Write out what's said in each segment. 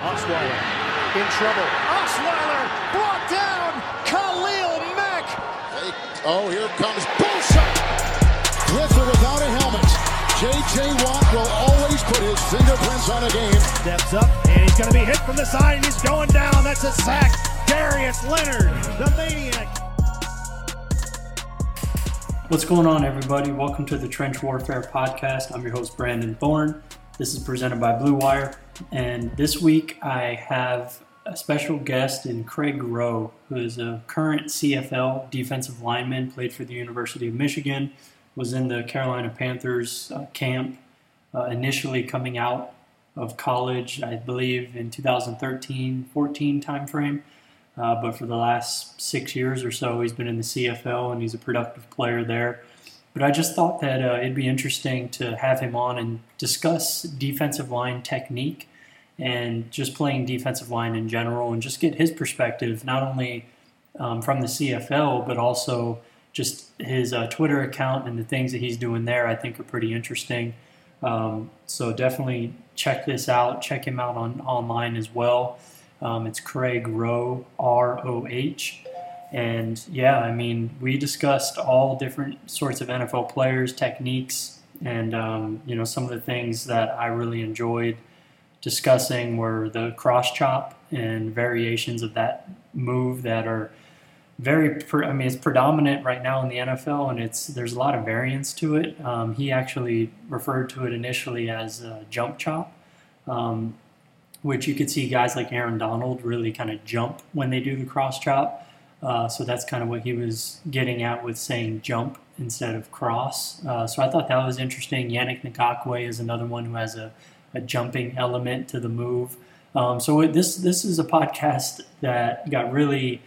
Osweiler in trouble. Osweiler brought down. Khalil Mack. Oh, here comes Bosa. With or without a helmet, J.J. Watt will always put his fingerprints on a game. Steps up and he's going to be hit from the side and he's going down. That's a sack. Darius Leonard, the maniac. What's going on, everybody? Welcome to the Trench Warfare Podcast. I'm your host, Brandon Thorn. This is presented by Blue Wire. And this week I have a special guest in Craig Roh, who is a current CFL defensive lineman, played for the University of Michigan, was in the Carolina Panthers uh, camp uh, initially coming out of college, I believe in 2013 14 timeframe. Uh, but for the last six years or so, he's been in the CFL and he's a productive player there. But I just thought that uh, it'd be interesting to have him on and discuss defensive line technique and just playing defensive line in general and just get his perspective, not only um, from the CFL, but also just his uh, Twitter account and the things that he's doing there, I think are pretty interesting. Um, so definitely check this out. Check him out on online as well. Um, it's Craig Roh, R O H. And yeah, I mean, we discussed all different sorts of NFL players, techniques, and um, you know some of the things that I really enjoyed discussing were the cross chop and variations of that move that are very. I mean, it's predominant right now in the NFL, and it's there's a lot of variance to it. Um, he actually referred to it initially as jump chop. Um, which you could see guys like Aaron Donald really kind of jump when they do the cross chop. Uh, so that's kind of what he was getting at with saying jump instead of cross. Uh, so I thought that was interesting. Yannick Ngakoue is another one who has a, a jumping element to the move. Um, so this this is a podcast that got really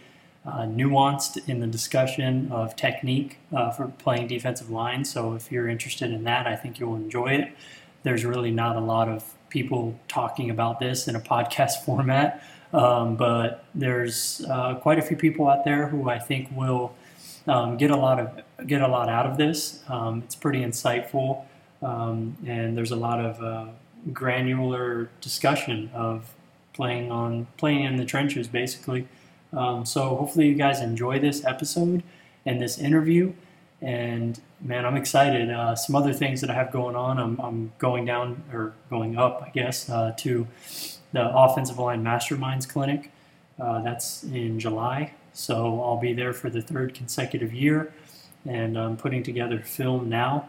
uh, nuanced in the discussion of technique uh, for playing defensive line. So if you're interested in that, I think you'll enjoy it. There's really not a lot of people talking about this in a podcast format. Um, but there's uh, quite a few people out there who I think will um, get a lot of get a lot out of this. Um, it's pretty insightful, um, and there's a lot of uh, granular discussion of playing on playing in the trenches, basically. Um, so hopefully you guys enjoy this episode and this interview. And man, I'm excited. Uh, some other things that I have going on. I'm, I'm going down or going up, I guess, uh, to the Offensive Line Masterminds Clinic. Uh, that's in July, so I'll be there for the third consecutive year, and I'm putting together film now,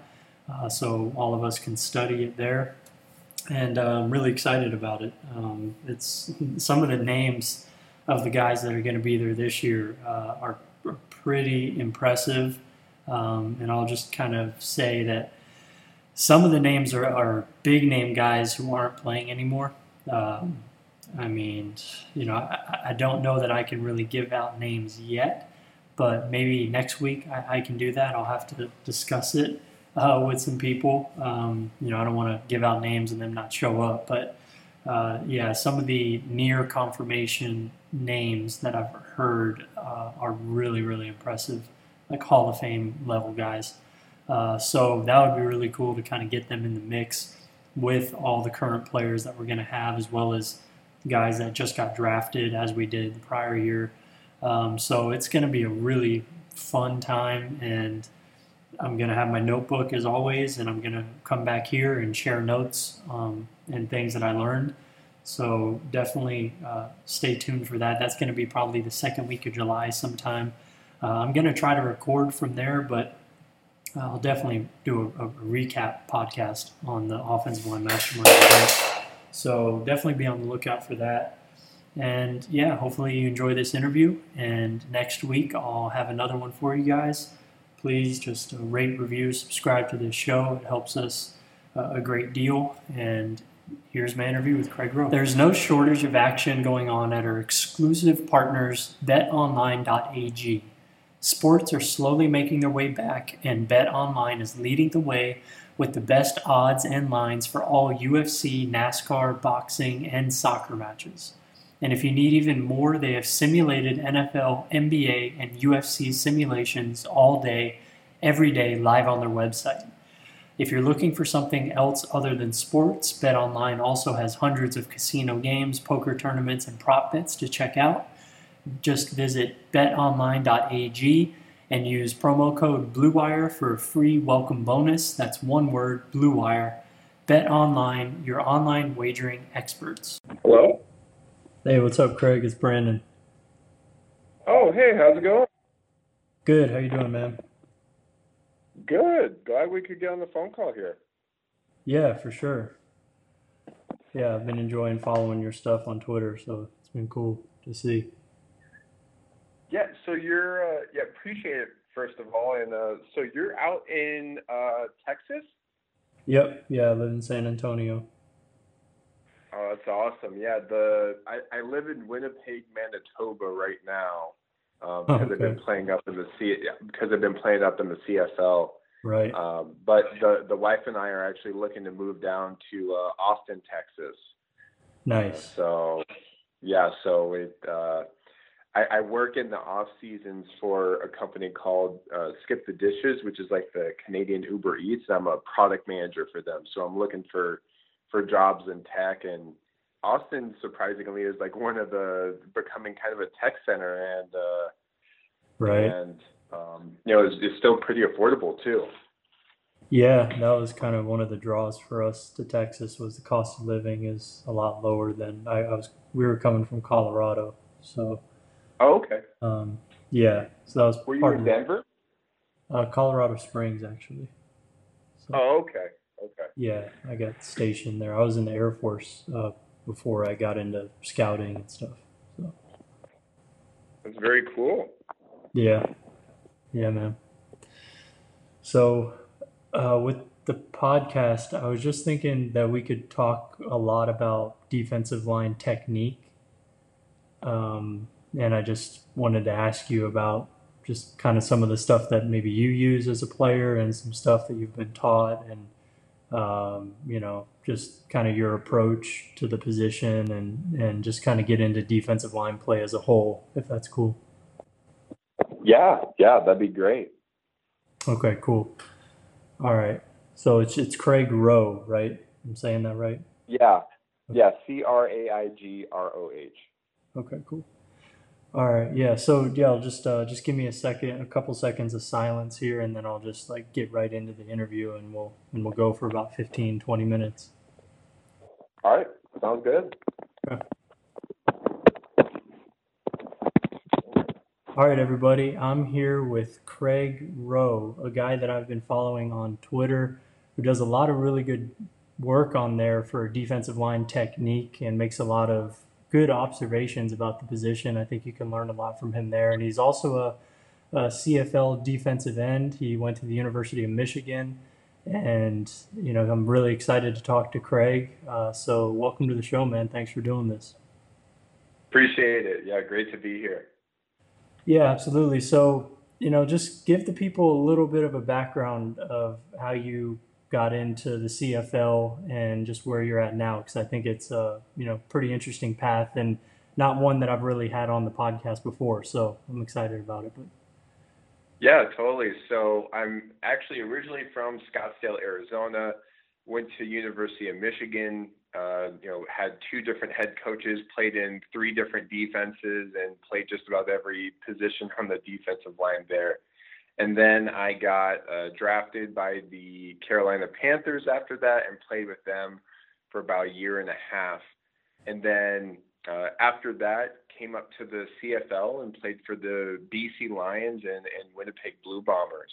uh, so all of us can study it there. And uh, I'm really excited about it. Um, it's some of the names of the guys that are going to be there this year uh, are, pretty impressive, um, and I'll just kind of say that some of the names are, are big name guys who aren't playing anymore. Um, I mean, you know, I, I, don't know that I can really give out names yet, but maybe next week I, I can do that. I'll have to discuss it uh, with some people. Um, you know, I don't want to give out names and them not show up, but uh, yeah, some of the near confirmation names that I've heard uh, are really, really impressive, like Hall of Fame level guys. Uh, so that would be really cool to kind of get them in the mix with all the current players that we're going to have, as well as guys that just got drafted, as we did the prior year. Um, so it's going to be a really fun time, and I'm going to have my notebook as always, and I'm going to come back here and share notes um, and things that I learned. So definitely uh, stay tuned for that. That's going to be probably the second week of July sometime. Uh, I'm going to try to record from there, but I'll definitely do a, a recap podcast on the offensive line mastermind. Event. So definitely be on the lookout for that. And yeah, hopefully you enjoy this interview. And next week I'll have another one for you guys. Please just rate, review, subscribe to this show. It helps us uh, a great deal. And Here's my interview with Craig Roh. There's no shortage of action going on at our exclusive partners, betonline.ag. Sports are slowly making their way back, and BetOnline is leading the way with the best odds and lines for all UFC, NASCAR, boxing, and soccer matches. And if you need even more, they have simulated NFL, NBA, and UFC simulations all day, every day, live on their website. If you're looking for something else other than sports, BetOnline also has hundreds of casino games, poker tournaments, and prop bets to check out. Just visit betonline.ag and use promo code BLUEWIRE for a free welcome bonus. That's one word, BLUEWIRE. BetOnline, your online wagering experts. Hello? Hey, what's up, Craig? It's Brandon. Oh, hey, how's it going? Good. How you doing, man? Good. Glad we could get on the phone call here. Yeah, for sure. Yeah, I've been enjoying following your stuff on Twitter, so it's been cool to see. Yeah, so you're, uh, yeah, appreciate it, first of all. And uh, so you're out in uh, Texas? Yep. Yeah, I live in San Antonio. Oh, that's awesome. Yeah, the I, I live in Winnipeg, Manitoba right now um, because Oh, I've been playing up in the C because I've been playing up in the CFL. Right. Um, but the the wife and I are actually looking to move down to uh, Austin, Texas. Nice. So, yeah, so it, uh, I, I work in the off seasons for a company called uh, Skip the Dishes, which is like the Canadian Uber Eats. I'm a product manager for them, so I'm looking for for jobs in tech. And Austin, surprisingly, is like one of the becoming kind of a tech center, and uh, Right. and um, you know, it's, it's still pretty affordable too. Yeah, that was kind of one of the draws for us to Texas was the cost of living is a lot lower than I, I was. We were coming from Colorado, so Oh, okay. um, yeah. So that was Were you in of. Denver? Uh, Colorado Springs, actually. So, Oh, okay. Okay. yeah, I got stationed there. I was in the Air Force uh, before I got into scouting and stuff. So That's very cool. yeah, yeah, man. So uh, with the podcast, I was just thinking that we could talk a lot about defensive line technique. Um, and I just wanted to ask you about just kind of some of the stuff that maybe you use as a player and some stuff that you've been taught and um, you know just kind of your approach to the position and and just kind of get into defensive line play as a whole if that's cool Yeah, yeah, that'd be great. okay cool all right so it's it's Craig Roh right I'm saying that right Yeah, yeah. C R A I G R O H. Okay, cool. All right, yeah. So yeah, I'll just uh, just give me a second, a couple seconds of silence here, and then I'll just like get right into the interview, and we'll and we'll go for about 15, 20 minutes. All right, sounds good. Okay. All right, everybody. I'm here with Craig Roh, a guy that I've been following on Twitter, who does a lot of really good work on there for defensive line technique and makes a lot of good observations about the position. I think you can learn a lot from him there. And he's also a, a CFL defensive end. He went to the University of Michigan. And, you know, I'm really excited to talk to Craig. Uh, so, welcome to the show, man. Thanks for doing this. Appreciate it. Yeah, great to be here. Yeah, absolutely. So, you know, just give the people a little bit of a background of how you got into the CFL and just where you're at now, because I think it's a you know pretty interesting path and not one that I've really had on the podcast before. So I'm excited about it. But Yeah, totally. So I'm actually originally from Scottsdale, Arizona. Went to University of Michigan. Uh, you know, had two different head coaches, played in three different defenses, and played just about every position on the defensive line there. And then I got uh, drafted by the Carolina Panthers after that, and played with them for about a year and a half. And then uh, after that, came up to the CFL and played for the BC Lions and, and Winnipeg Blue Bombers.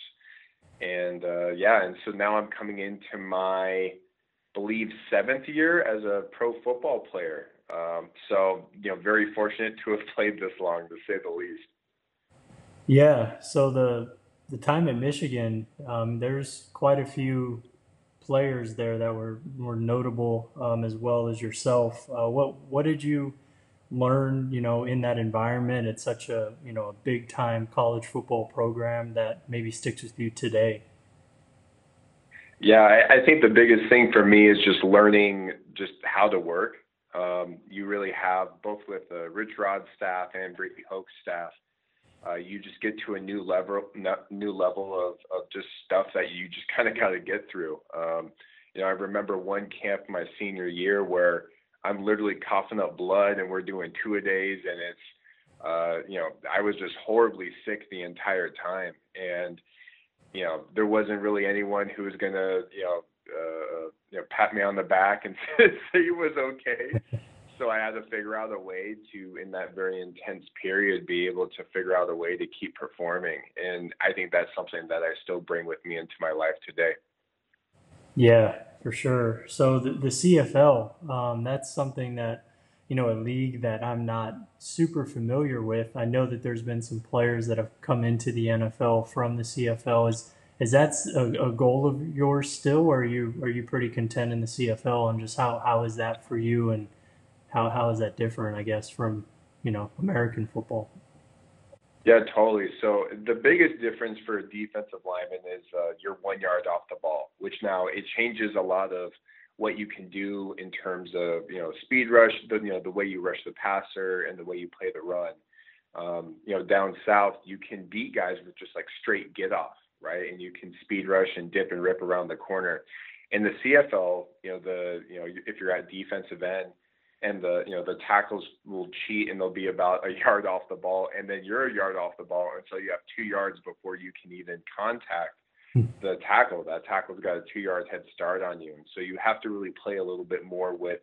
And uh, yeah, and so now I'm coming into my believe seventh year as a pro football player. Um, so you know, very fortunate to have played this long, to say the least. yeah, so the the time at Michigan, um, there's quite a few players there that were were notable um, as well as yourself. Uh, what what did you learn? You know, in that environment, it's such a you know a big time college football program that maybe sticks with you today. Yeah, I, I think the biggest thing for me is just learning just how to work. Um, you really have both with the Rich Rod staff and Brady Hoke staff. Uh, you just get to a new level, new level of, of just stuff that you just kind of got to get through. Um, you know, I remember one camp my senior year where I'm literally coughing up blood, and we're doing two a days, and it's, uh, you know, I was just horribly sick the entire time, and you know, there wasn't really anyone who was gonna, you know, uh, you know, pat me on the back and say it was okay. so I had to figure out a way to, in that very intense period, be able to figure out a way to keep performing. And I think that's something that I still bring with me into my life today. Yeah, for sure. So the, the CFL, um, that's something that, you know, a league that I'm not super familiar with. I know that there's been some players that have come into the NFL from the CFL. Is is that a, a goal of yours still, or are you are you pretty content in the CFL? And just how, how is that for you, and how how is that different? I guess from you know American football. Yeah, totally. So the biggest difference for a defensive lineman is uh, you're one yard off the ball, which now it changes a lot of what you can do in terms of you know speed rush, the you know the way you rush the passer and the way you play the run. Um, you know, down south you can beat guys with just like straight get off, right? And you can speed rush and dip and rip around the corner. In the CFL, you know the you know if you're at defensive end and the you know the tackles will cheat and they'll be about a yard off the ball and then you're a yard off the ball and so you have two yards before you can even contact hmm. the tackle. That tackle's got a two yard head start on you. And so you have to really play a little bit more with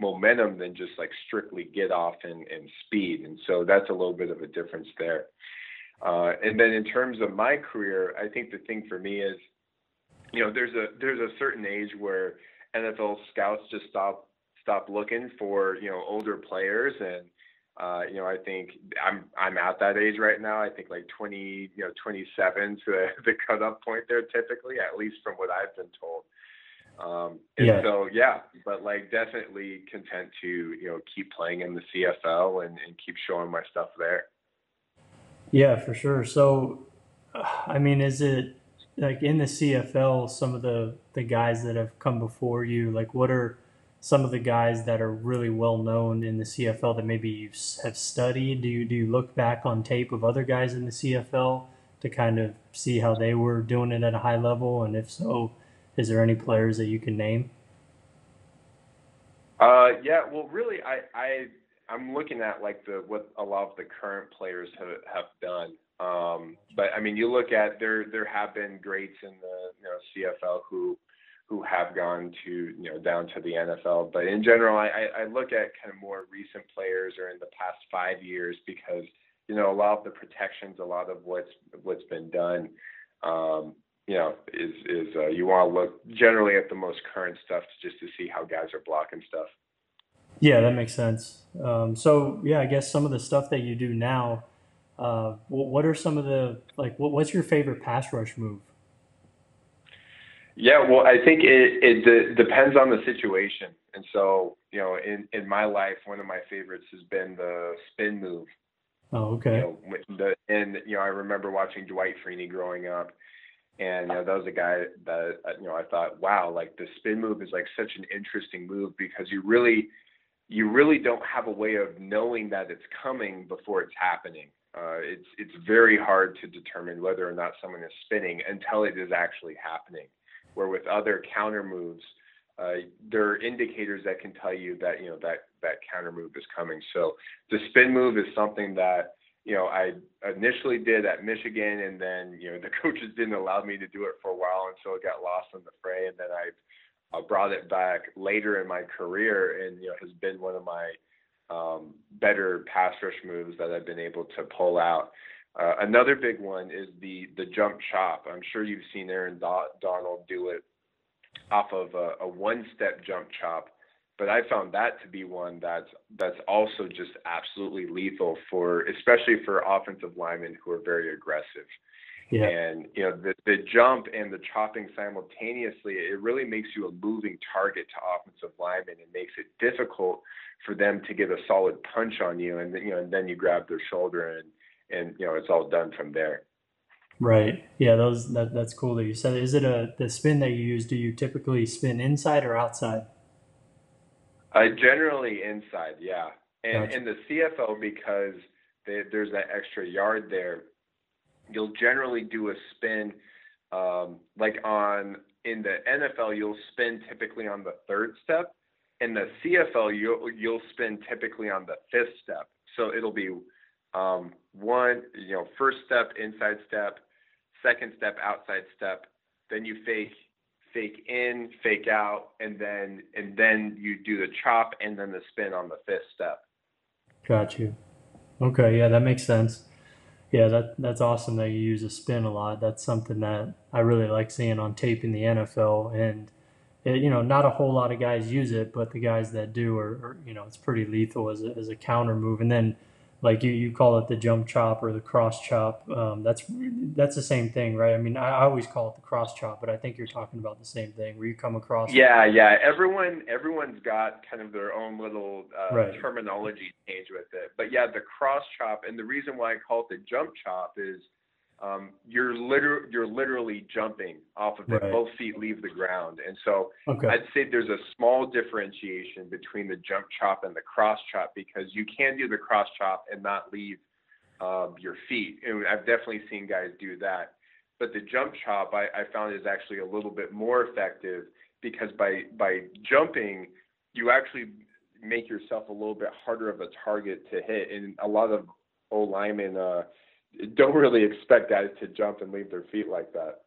momentum than just like strictly get off and, and speed. And so that's a little bit of a difference there. Uh, and then in terms of my career, I think the thing for me is, you know, there's a there's a certain age where NFL scouts just stop stop looking for you know older players and uh, you know I think I'm I'm at that age right now. I think like 20 you know 27 to the, the cut up point there typically, at least from what I've been told. Um, and yeah. so yeah, but like definitely content to you know keep playing in the CFL and, and keep showing my stuff there. Yeah, for sure. So, I mean, is it like in the CFL? Some of the the guys that have come before you, like, what are some of the guys that are really well known in the CFL that maybe you have studied? Do you do you look back on tape of other guys in the CFL to kind of see how they were doing it at a high level? And if so, is there any players that you can name? Uh, yeah, well, really, I, I I'm looking at like the what a lot of the current players have have done. Um, but I mean, you look at there there have been greats in the you know CFL who who have gone to you know down to the NFL. But in general, I, I look at kind of more recent players or in the past five years because you know a lot of the protections, a lot of what's what's been done. Um, you know, is is uh, you want to look generally at the most current stuff just to see how guys are blocking stuff. Yeah, that makes sense. Um, so yeah, I guess some of the stuff that you do now, uh, what are some of the like? What's your favorite pass rush move? Yeah, well, I think it it de- depends on the situation, and so you know, in in my life, one of my favorites has been the spin move. Oh, okay. You know, the, and you know, I remember watching Dwight Freeney growing up, and you know, that was a guy that you know I thought, wow, like the spin move is like such an interesting move because you really you really don't have a way of knowing that it's coming before it's happening. Uh, it's it's very hard to determine whether or not someone is spinning until it is actually happening. Where with other counter moves, uh, there are indicators that can tell you that you know that that counter move is coming. So the spin move is something that you know I initially did at Michigan, and then you know the coaches didn't allow me to do it for a while, so it got lost in the fray. And then I brought it back later in my career, and you know has been one of my um, better pass rush moves that I've been able to pull out. Uh, another big one is the the jump chop. I'm sure you've seen Aaron Donald do it off of a, a one step jump chop, but I found that to be one that's that's also just absolutely lethal for especially for offensive linemen who are very aggressive. Yeah. And you know the the jump and the chopping simultaneously, it really makes you a moving target to offensive linemen. It makes it difficult for them to get a solid punch on you, and then, you know, and then you grab their shoulder, and and you know it's all done from there. Right. Yeah. Those that that's cool that you said. Is it a the spin that you use? Do you typically spin inside or outside? Uh, generally inside, yeah. And Gotcha. in the CFL, because they, there's that extra yard there, you'll generally do a spin um, like on in the NFL, you'll spin typically on the third step. In the CFL, you'll you'll spin typically on the fifth step. So it'll be um, one, you know, first step, inside step, second step, outside step. Then you fake fake in, fake out, and then and then you do the chop and then the spin on the fifth step. Got you. Okay. Yeah, that makes sense. Yeah, that that's awesome that you use a spin a lot. That's something that I really like seeing on tape in the NFL, and it, you know, not a whole lot of guys use it, but the guys that do are, are you know, it's pretty lethal as a, as a counter move. And then, like you, you call it the jump chop or the cross chop. Um, that's that's the same thing, right? I mean, I, I always call it the cross chop, but I think you're talking about the same thing where you come across. Yeah, yeah. Everyone everyone's got kind of their own little uh, Right. terminology change with it. But yeah, the cross chop and the reason why I call it the jump chop is um, you're liter- you're literally jumping off of it. Right. Both feet leave the ground, and so Okay. I'd say there's a small differentiation between the jump chop and the cross chop because you can do the cross chop and not leave um, your feet. And I've definitely seen guys do that. But the jump chop I, I found is actually a little bit more effective because by by jumping, you actually make yourself a little bit harder of a target to hit. And a lot of O linemen uh, don't really expect guys to jump and leave their feet like that.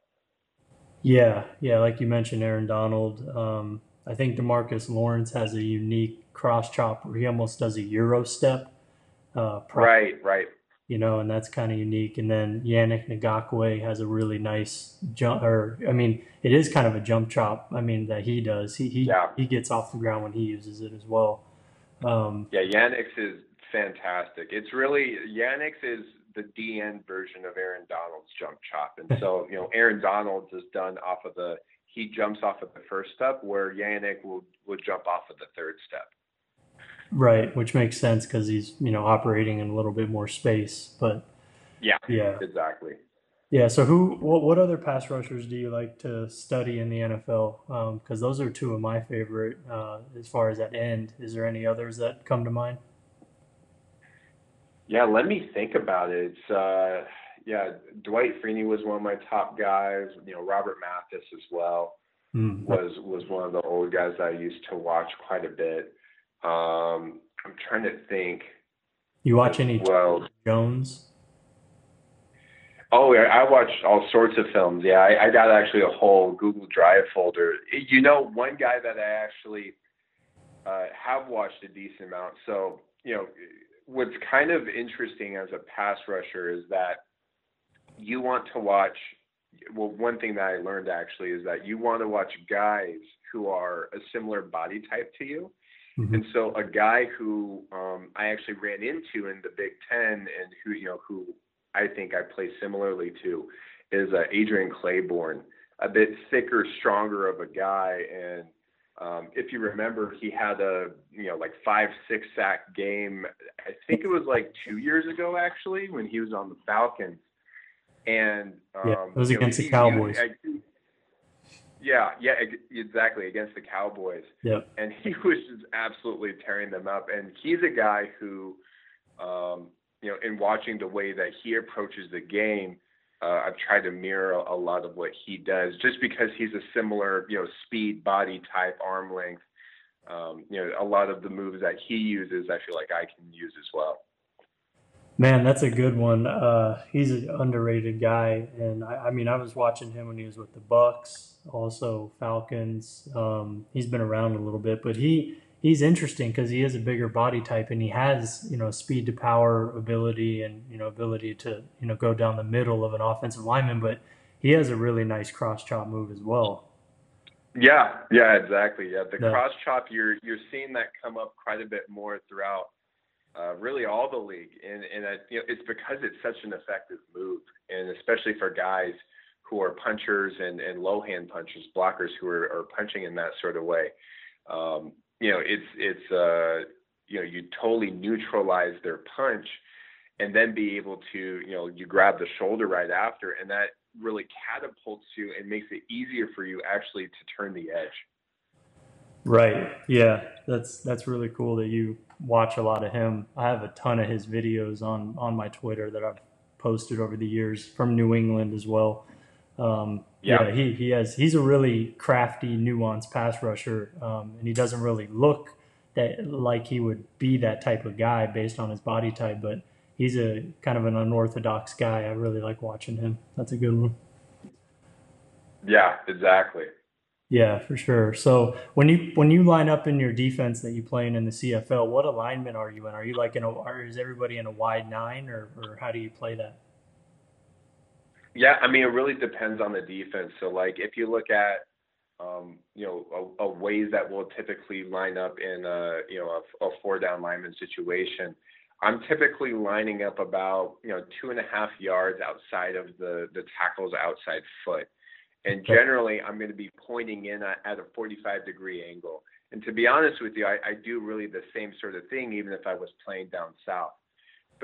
Yeah, yeah, like you mentioned, Aaron Donald. Um, I think DeMarcus Lawrence has a unique cross chop where he almost does a Euro step. Uh, Right, right. You know, and that's kind of unique. And then Yannick Ngakoue has a really nice jump, or I mean, it is kind of a jump chop. I mean, that he does. He he Yeah. he gets off the ground when he uses it as well. Um, Yeah, Yannick's is fantastic. It's really Yannick's is the DN version of Aaron Donald's jump chop, and so you know Aaron Donald's is done off of the he jumps off of the first step, where Yannick will will jump off of the third step. right, which makes sense because he's you know operating in a little bit more space. But Yeah, yeah, exactly. Yeah. So who, what, what other pass rushers do you like to study in the NFL? Because those are two of my favorite uh, as far as that end. Is there any others that come to mind? Yeah, let me think about it. It's uh, yeah, Dwight Freeney was one of my top guys. You know, Robert Mathis as well. Hmm. was was one of the old guys that I used to watch quite a bit. Um, I'm trying to think. You watch any Well, Jones? oh, yeah, I watched all sorts of films. Yeah, I, I got actually a whole Google Drive folder. You know, one guy that I actually uh, have watched a decent amount. So, you know, what's kind of interesting as a pass rusher is that you want to watch. Well, one thing that I learned actually is that you want to watch guys who are a similar body type to you. Mhm. And so a guy who um, I actually ran into in the Big Ten and who you know who I think I play similarly to is uh, Adrian Clayborn, a bit thicker, stronger of a guy. And um, if you remember, he had a you know like five six sack game. I think it was like two years ago actually when he was on the Falcons. And um, Yeah, it was you know, against the he- he- Cowboys. I- yeah, yeah, exactly against the Cowboys Yeah, and he was just absolutely tearing them up. And he's a guy who, um, you know, in watching the way that he approaches the game, uh, I've tried to mirror a, a lot of what he does, just because he's a similar, you know, speed, body type, arm length. Um, you know, a lot of the moves that he uses, I feel like I can use as well. Man, that's a good one. Uh, he's an underrated guy, and I, I mean, I was watching him when he was with the Bucs, also Falcons. Um, he's been around a little bit, but he he's interesting because he is a bigger body type, and he has you know speed to power ability, and you know ability to you know go down the middle of an offensive lineman. But he has a really nice cross chop move as well. Yeah, yeah, exactly. Yeah, the Yeah. cross chop, you're you're seeing that come up quite a bit more throughout uh, really all the league, and and uh, you know it's because it's such an effective move, and especially for guys who are punchers and and low hand punchers, blockers who are, are punching in that sort of way. Um, you know, it's it's uh, you know you totally neutralize their punch, and then be able to you know you grab the shoulder right after, and that really catapults you and makes it easier for you actually to turn the edge. Right. Yeah. That's that's really cool that you watch a lot of him. I have a ton of his videos on on my Twitter that I've posted over the years from New England as well. Um, yeah. yeah. he he has he's a really crafty, nuanced pass rusher, um, and he doesn't really look that like he would be that type of guy based on his body type, but he's a kind of an unorthodox guy. I really like watching him. That's a good one. Yeah, exactly. Yeah, for sure. So when you when you line up in your defense that you play in in the CFL, what alignment are you in? Are you like in a or is everybody in a wide nine or or how do you play that? Yeah, I mean it really depends on the defense. So like if you look at um, you know a, a ways that will typically line up in a you know a, a four down lineman situation, I'm typically lining up about you know two and a half yards outside of the the tackle's outside foot. And generally, I'm going to be pointing in at, at a 45 degree angle. And to be honest with you, I, I do really the same sort of thing, even if I was playing down south.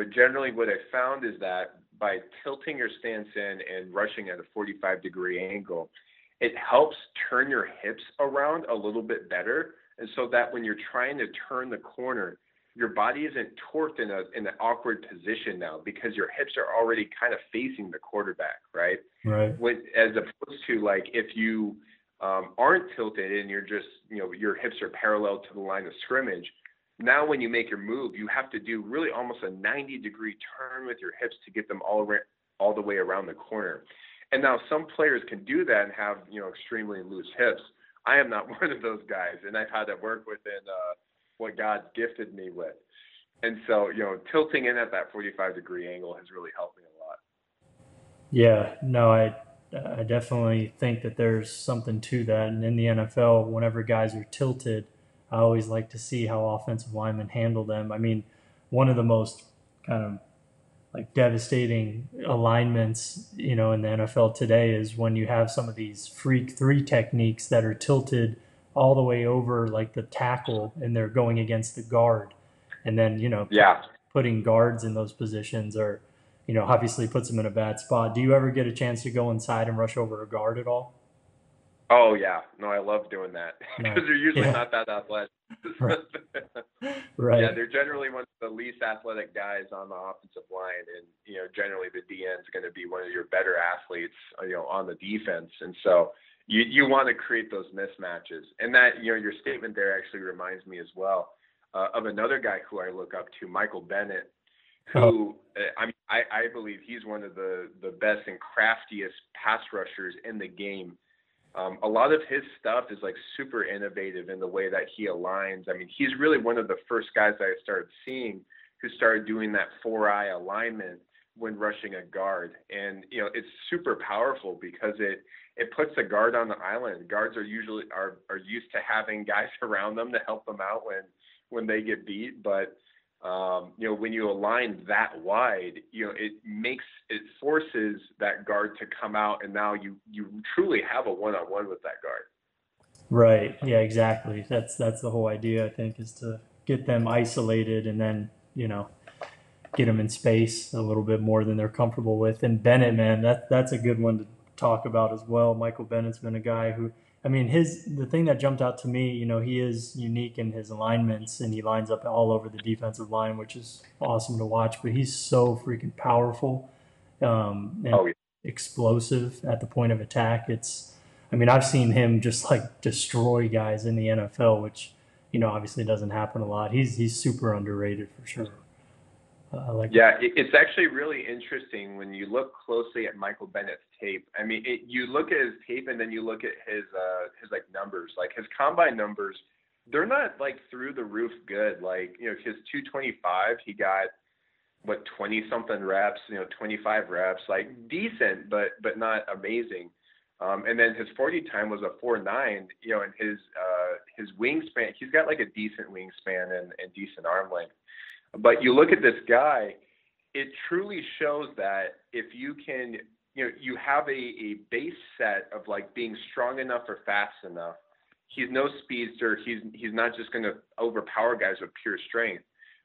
But generally, what I found is that by tilting your stance in and rushing at a 45 degree angle, it helps turn your hips around a little bit better. And so that when you're trying to turn the corner, your body isn't torqued in a in an awkward position now because your hips are already kind of facing the quarterback, right? Right. When, as opposed to like if you um, aren't tilted and you're just you know your hips are parallel to the line of scrimmage. Now when you make your move, you have to do really almost a 90 degree turn with your hips to get them all around, all the way around the corner. And now some players can do that and have you know extremely loose hips. I am not one of those guys, and I've had to work within. Uh, what God gifted me with. And so, you know, tilting in at that 45 degree angle has really helped me a lot. Yeah, no, I I definitely think that there's something to that. And in the NFL, whenever guys are tilted, I always like to see how offensive linemen handle them. I mean, one of the most kind of like devastating alignments, you know, in the NFL today is when you have some of these freak three techniques that are tilted all the way over like the tackle and they're going against the guard. And then, you know, yeah. putting guards in those positions or, you know, obviously puts them in a bad spot. Do you ever get a chance to go inside and rush over a guard at all? Oh yeah, no, I love doing that because they're usually yeah. not that athletic. right. right. Yeah, they're generally one of the least athletic guys on the offensive line, and you know, generally the DN is going to be one of your better athletes, you know, on the defense, and so you you want to create those mismatches, and that you know your statement there actually reminds me as well uh, of another guy who I look up to, Michael Bennett, who oh. uh, I, I I believe he's one of the the best and craftiest pass rushers in the game. Um, a lot of his stuff is like super innovative in the way that he aligns. I mean, he's really one of the first guys I started seeing who started doing that four eye alignment when rushing a guard, and you know it's super powerful because it it puts the guard on the island. Guards are usually are are used to having guys around them to help them out when when they get beat, but um, you know when you align that wide, you know it makes it forces that guard to come out, and now you you truly have a one on one with that guard. Right. Yeah. Exactly. That's that's the whole idea. I think is to get them isolated and then you know get them in space a little bit more than they're comfortable with. And Bennett, man, that that's a good one to talk about as well. Michael Bennett's been a guy who, I mean, his the thing that jumped out to me, you know, he is unique in his alignments and he lines up all over the defensive line, which is awesome to watch. But he's so freaking powerful um, and oh, yeah. explosive at the point of attack. It's, I mean, I've seen him just like destroy guys in the NFL, which you know obviously doesn't happen a lot. He's he's super underrated for sure. Uh, like yeah, it, it's actually really interesting when you look closely at Michael Bennett's tape. I mean, it, you look at his tape and then you look at his uh, his like numbers, like his combine numbers. They're not like through the roof good. Like you know, his 225, he got what 20 something reps, you know, 25 reps, like decent, but but not amazing. Um, and then his 40 time was a 4.9, you know, and his uh, his wingspan, he's got like a decent wingspan and, and decent arm length. But you look at this guy, it truly shows that if you can, you know, you have a, a base set of like being strong enough or fast enough. He's no speedster. He's he's not just going to overpower guys with pure strength.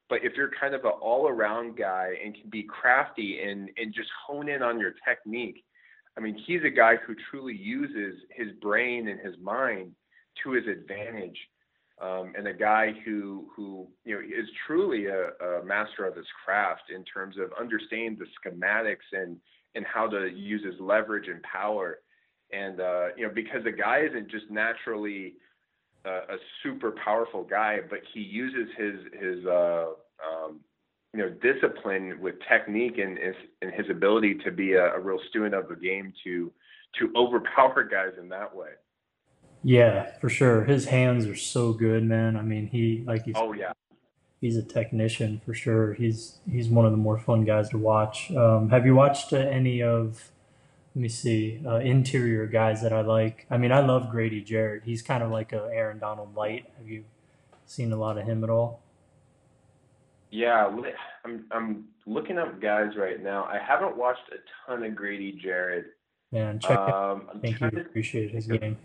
But if you're kind of an all-around guy and can be crafty and and just hone in on your technique, I mean, he's a guy who truly uses his brain and his mind to his advantage, um, and a guy who who you know is truly a, a master of his craft in terms of understanding the schematics and and how to use his leverage and power. And uh, you know, because the guy isn't just naturally uh, a super powerful guy, but he uses his his uh, um, you know discipline with technique and and his ability to be a, a real student of the game to to overpower guys in that way. Yeah, for sure. His hands are so good, man. I mean, he like he's Oh yeah. he's a technician for sure. He's he's one of the more fun guys to watch. Um, have you watched uh, any of? Let me see. Uh, interior guys that I like. I mean, I love Grady Jarrett. He's kind of like a Aaron Donald light. Have you seen a lot of him at all? Yeah, li- I'm I'm looking up guys right now. I haven't watched a ton of Grady Jarrett. Man, check it. Um, I'm I think trying you to appreciate his game.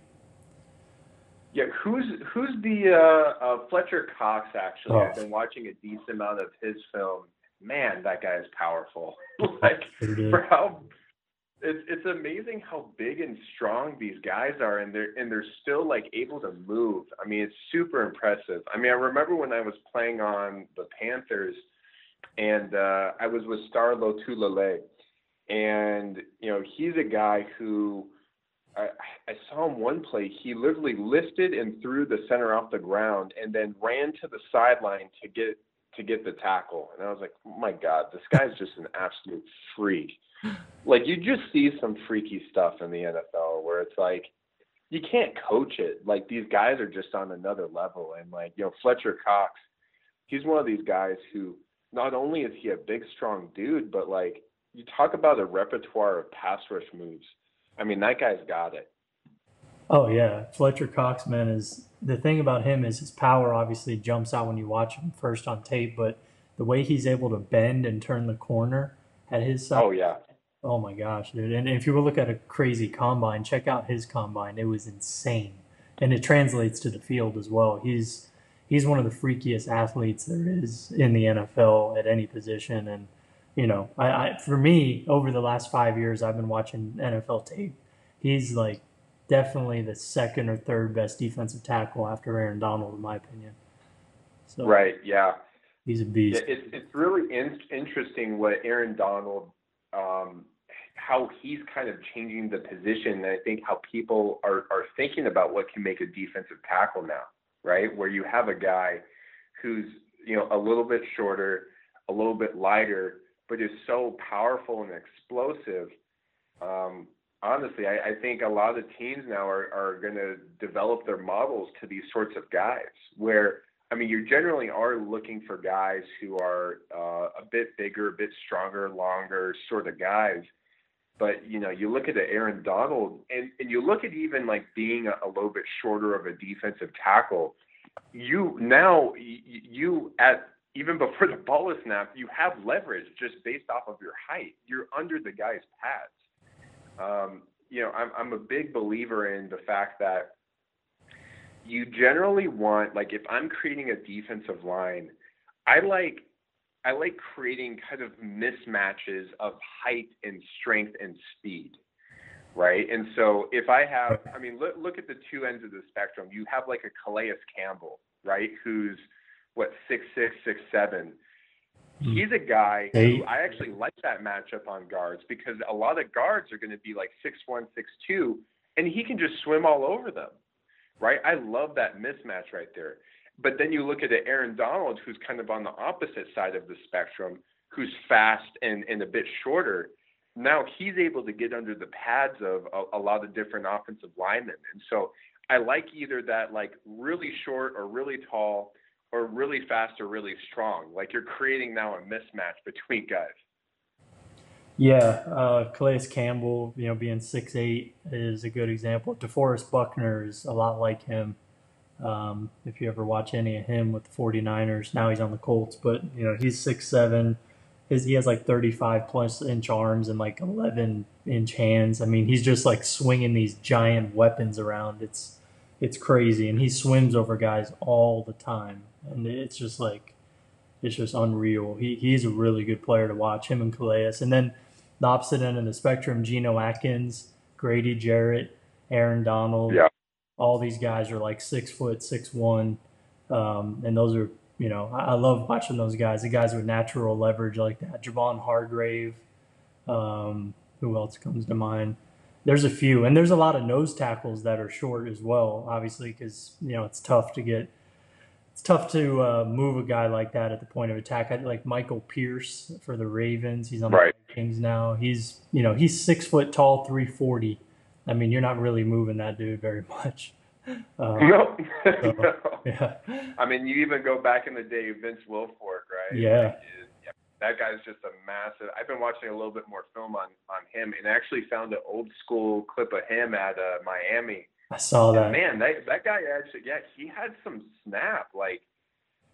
Yeah, who's who's the uh, uh, Fletcher Cox? Actually, Oh. I've been watching a decent amount of his film. Man, that guy is powerful. like for how it's it's amazing how big and strong these guys are, and they're and they're still like able to move. I mean, it's super impressive. I mean, I remember when I was playing on the Panthers, and uh, I was with Star Lotulelei, and you know he's a guy who I, I saw him one play. He literally lifted and threw the center off the ground, and then ran to the sideline to get to get the tackle. And I was like, oh my God, this guy's just an absolute freak. Like you just see some freaky stuff in the NFL where it's like you can't coach it. Like these guys are just on another level. And like you know Fletcher Cox, he's one of these guys who not only is he a big strong dude, but like you talk about a repertoire of pass rush moves. I mean, that guy's got it. Oh yeah, Fletcher Cox, man, is the thing about him is his power obviously jumps out when you watch him first on tape, but the way he's able to bend and turn the corner at his side, Oh yeah. oh my gosh, dude! And if you were look at a crazy combine, check out his combine; it was insane, and it translates to the field as well. He's he's one of the freakiest athletes there is in the NFL at any position, and you know, I, I for me over the last five years, I've been watching NFL tape. He's like definitely the second or third best defensive tackle after Aaron Donald, in my opinion. So Right. Yeah. he's a Yeah, beast. it's it's really in, interesting what Aaron Donald, um, how he's kind of changing the position. And I think how people are are thinking about what can make a defensive tackle now, right? Where you have a guy who's you know a little bit shorter, a little bit lighter, but is so powerful and explosive. Um, honestly, I, I think a lot of teams now are, are going to develop their models to these sorts of guys where I mean, you generally are looking for guys who are uh, a bit bigger, a bit stronger, longer sort of guys. But you know, you look at the Aaron Donald, and, and you look at even like being a, a little bit shorter of a defensive tackle. You now you at even before the ball is snapped, you have leverage just based off of your height. You're under the guy's pads. Um, you know, I'm I'm a big believer in the fact that you generally want like if I'm creating a defensive line, I like I like creating kind of mismatches of height and strength and speed. Right. And so if I have I mean look look at the two ends of the spectrum. You have like a Calais Campbell, right, who's what, six six, six seven. Hmm. He's a guy who I actually like that matchup on guards because a lot of guards are going to be like six one, six two, and he can just swim all over them right? I love that mismatch right there. But then you look at the Aaron Donald, who's kind of on the opposite side of the spectrum, who's fast and, and a bit shorter. Now he's able to get under the pads of a, a lot of different offensive linemen. And so I like either that like really short or really tall or really fast or really strong. Like you're creating now a mismatch between guys. Yeah, uh, Calais Campbell, you know, being six eight is a good example. DeForest Buckner is a lot like him. Um, if you ever watch any of him with the 49ers, now he's on the Colts, but you know he's six seven. His he has like 35 plus inch arms and like 11 inch hands. I mean, he's just like swinging these giant weapons around. It's it's crazy, and he swims over guys all the time, and it's just like it's just unreal. He he's a really good player to watch. Him and Calais, and then the opposite end of the spectrum, Geno Atkins, Grady Jarrett, Aaron Donald. Yeah. All these guys are like six foot, six one, um, and those are you know I, I love watching those guys. The guys with natural leverage like that. Javon Hargrave. Um, who else comes to mind? There's a few, and there's a lot of nose tackles that are short as well. Obviously, because you know it's tough to get it's tough to uh, move a guy like that at the point of attack. I, like Michael Pierce for the Ravens, he's on Right. the Kings now. He's you know he's six foot tall, three forty. I mean, you're not really moving that dude very much. Um, No. no. yeah, I mean, you even go back in the day, Vince Wilfork, right? Yeah. Like, yeah, that guy's just a massive. I've been watching a little bit more film on on him, and actually found an old school clip of him at uh, Miami. I saw that. man, that that guy actually, yeah, he had some snap. Like,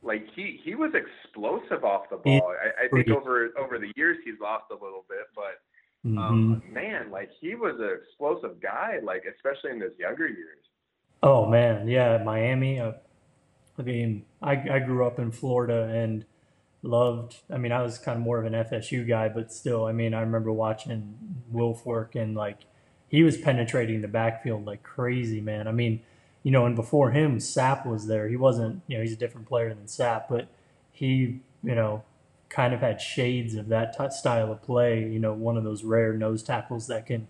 like he he was explosive off the ball. I, I think over over the years he's lost a little bit, but um, man, like he was an explosive guy. Like especially in his younger years. Oh man, yeah, Miami. Uh, I mean, I I grew up in Florida and loved. I mean, I was kind of more of an FSU guy, but still, I mean, I remember watching Wilfork and like he was penetrating the backfield like crazy, man. I mean, you know, and before him, Sapp was there. He wasn't, you know, he's a different player than Sapp, but he, you know, kind of had shades of that t- style of play. You know, one of those rare nose tackles that can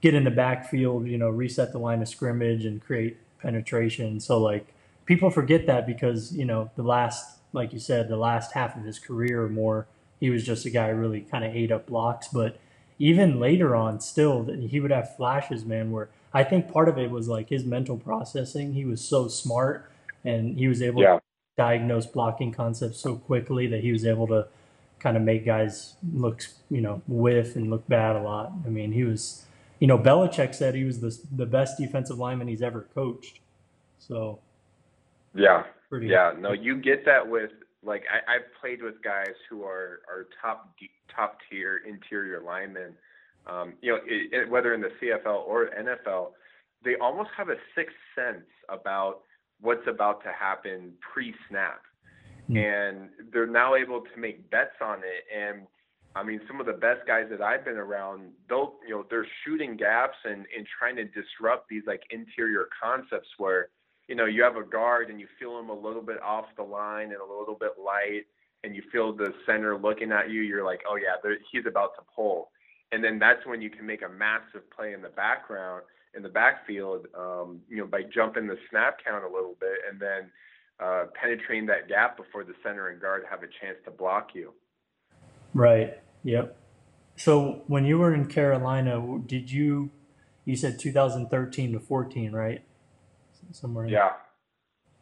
get in the backfield, you know, reset the line of scrimmage and create penetration. So like people forget that because, you know, the last like you said, the last half of his career or more, he was just a guy who really kind of ate up blocks. But even later on, still, that he would have flashes, man, where I think part of it was like his mental processing. He was so smart and he was able Yeah. to diagnose blocking concepts so quickly that he was able to kind of make guys look, you know, whiff and look bad a lot. I mean, he was, you know, Belichick said he was the, the best defensive lineman he's ever coached. So, Yeah. pretty. Yeah, no, you get that with like I, I've played with guys who are are top top tier interior linemen. Um, you know, it, it, whether in the CFL or NFL, they almost have a sixth sense about what's about to happen pre-snap, Hmm. and they're now able to make bets on it. And I mean, some of the best guys that I've been around, they'll you know they're shooting gaps and and trying to disrupt these like interior concepts where you know, you have a guard and you feel him a little bit off the line and a little bit light, and you feel the center looking at you. You're like, oh yeah, he's about to pull, and then that's when you can make a massive play in the background in the backfield. Um, you know, by jumping the snap count a little bit and then uh, penetrating that gap before the center and guard have a chance to block you. Right. Yep. So when you were in Carolina, did you? You said 2013 to 14, right? Somewhere. Yeah.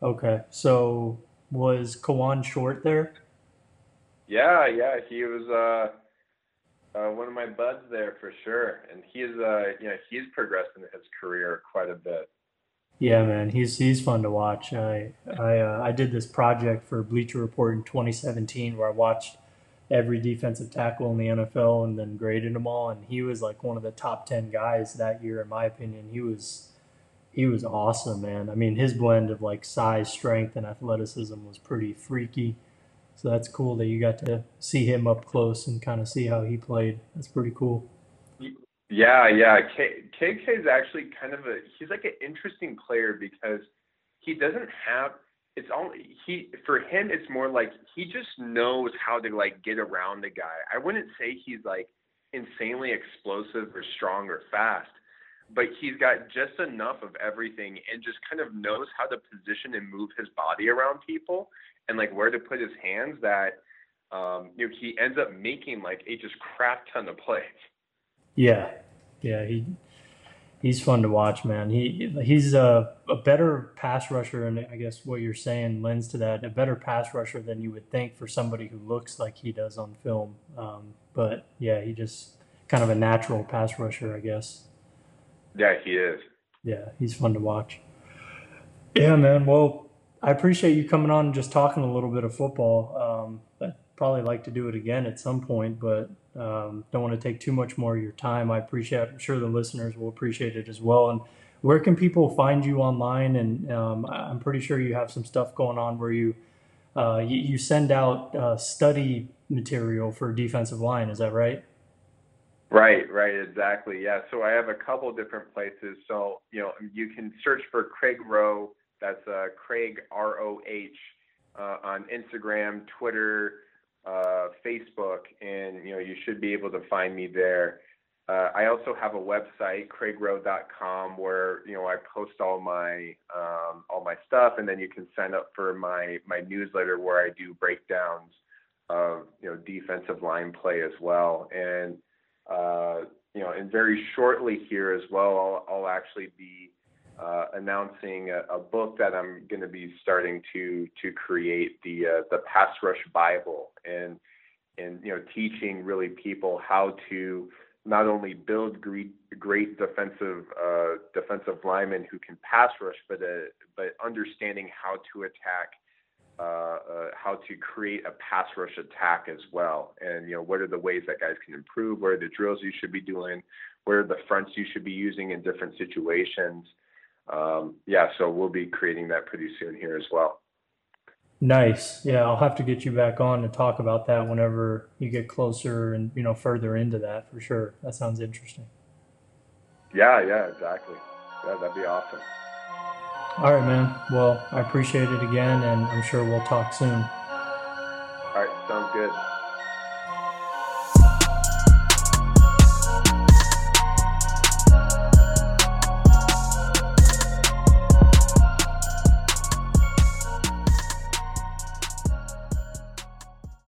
Okay. So was Kawann Short there? Yeah, yeah, he was uh, uh, one of my buds there for sure, and he's uh, you know he's progressed in his career quite a bit. Yeah, man, he's he's fun to watch. I I uh, I did this project for Bleacher Report in 2017 where I watched every defensive tackle in the NFL and then graded them all, and he was like one of the top 10 guys that year, in my opinion. He was he was awesome, man. I mean, his blend of like size, strength, and athleticism was pretty freaky. So that's cool that you got to see him up close and kind of see how he played. That's pretty cool. Yeah, yeah. K- KK is actually kind of a he's like an interesting player because he doesn't have it's only he for him it's more like he just knows how to like get around the guy. I wouldn't say he's like insanely explosive or strong or fast, but he's got just enough of everything and just kind of knows how to position and move his body around people and like where to put his hands that um you know he ends up making like a just crap ton of plays. Yeah, yeah, he he's fun to watch, man. He he's a, a better pass rusher, and I guess what you're saying lends to that. A better pass rusher than you would think for somebody who looks like he does on film. Um, but yeah, he just kind of a natural pass rusher, I guess. Yeah, he is. Yeah, he's fun to watch. Yeah, man. Well, I appreciate you coming on and just talking a little bit of football. Um, I'd probably like to do it again at some point, but um, don't want to take too much more of your time. I appreciate. I'm sure the listeners will appreciate it as well. And where can people find you online? And um, I'm pretty sure you have some stuff going on where you uh, you, you, send out uh, study material for defensive line. Is that right? Right, right, exactly. Yeah. So I have a couple different places. So you know, you can search for Craig Roh. That's uh, Craig R O H uh, on Instagram, Twitter, uh, Facebook, and you know you should be able to find me there. Uh, I also have a website, craigroh.com, where you know I post all my um, all my stuff, and then you can sign up for my my newsletter where I do breakdowns of you know defensive line play as well. And uh, you know, and very shortly here as well, I'll, I'll actually be uh, announcing a, a, book that I'm going to be starting to to create the uh, the Pass Rush Bible, and and you know, teaching really people how to not only build great, great defensive uh, defensive linemen who can pass rush, but uh, but understanding how to attack, uh, uh, how to create a pass rush attack as well, and you know what are the ways that guys can improve, what are the drills you should be doing, what are the fronts you should be using in different situations. Um, yeah, so we'll be creating that pretty soon here as well. Nice. Yeah, I'll have to get you back on to talk about that whenever you get closer and you know further into that for sure. That sounds interesting. Yeah, yeah, exactly. Yeah, that'd be awesome. All right, man. Well, I appreciate it again, and I'm sure we'll talk soon. All right, sounds good.